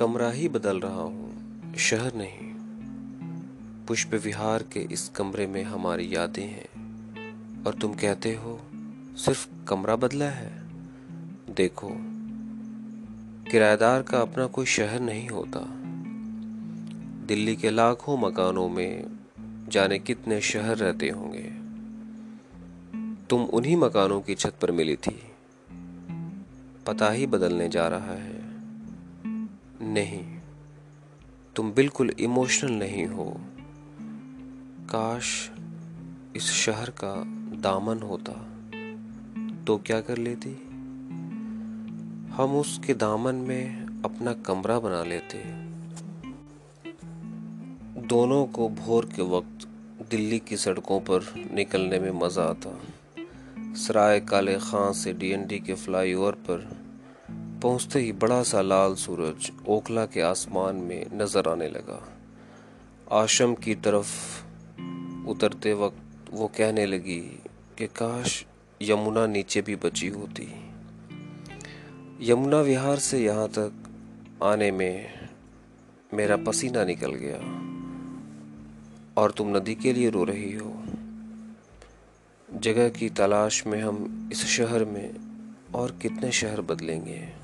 कमरा ही बदल रहा हूँ, शहर नहीं। पुष्प विहार के इस कमरे में हमारी यादें हैं, और तुम कहते हो, सिर्फ़ कमरा बदला है। देखो, किराएदार का अपना कोई शहर नहीं होता। दिल्ली के लाखों मकानों में जाने कितने शहर रहते होंगे। तुम उन्हीं मकानों की छत पर मिली थी। पता ही बदलने जा रहा है। नहीं। तुम बिल्कुल इमोशनल नहीं हो। काश इस शहर का दामन होता। तो क्या कर लेती? हम उसके दामन में अपना कमरा बना लेते। दोनों को भोर के वक्त दिल्ली की सड़कों पर निकलने में मज़ा आता। सराय काले खां से डीएनडी के फ्लाईओवर पर पहुँचते ही बड़ा सा लाल सूरज ओखला के आसमान में नज़र आने लगा। आश्रम की तरफ़ उतरते वक्त वो कहने लगी कि काश यमुना नीचे भी बची होती। यमुना विहार से यहाँ तक आने में मेरा पसीना निकल गया। और तुम नदी के लिए रो रही हो। जगह की तलाश में हम इस शहर में और कितने शहर बदलेंगे।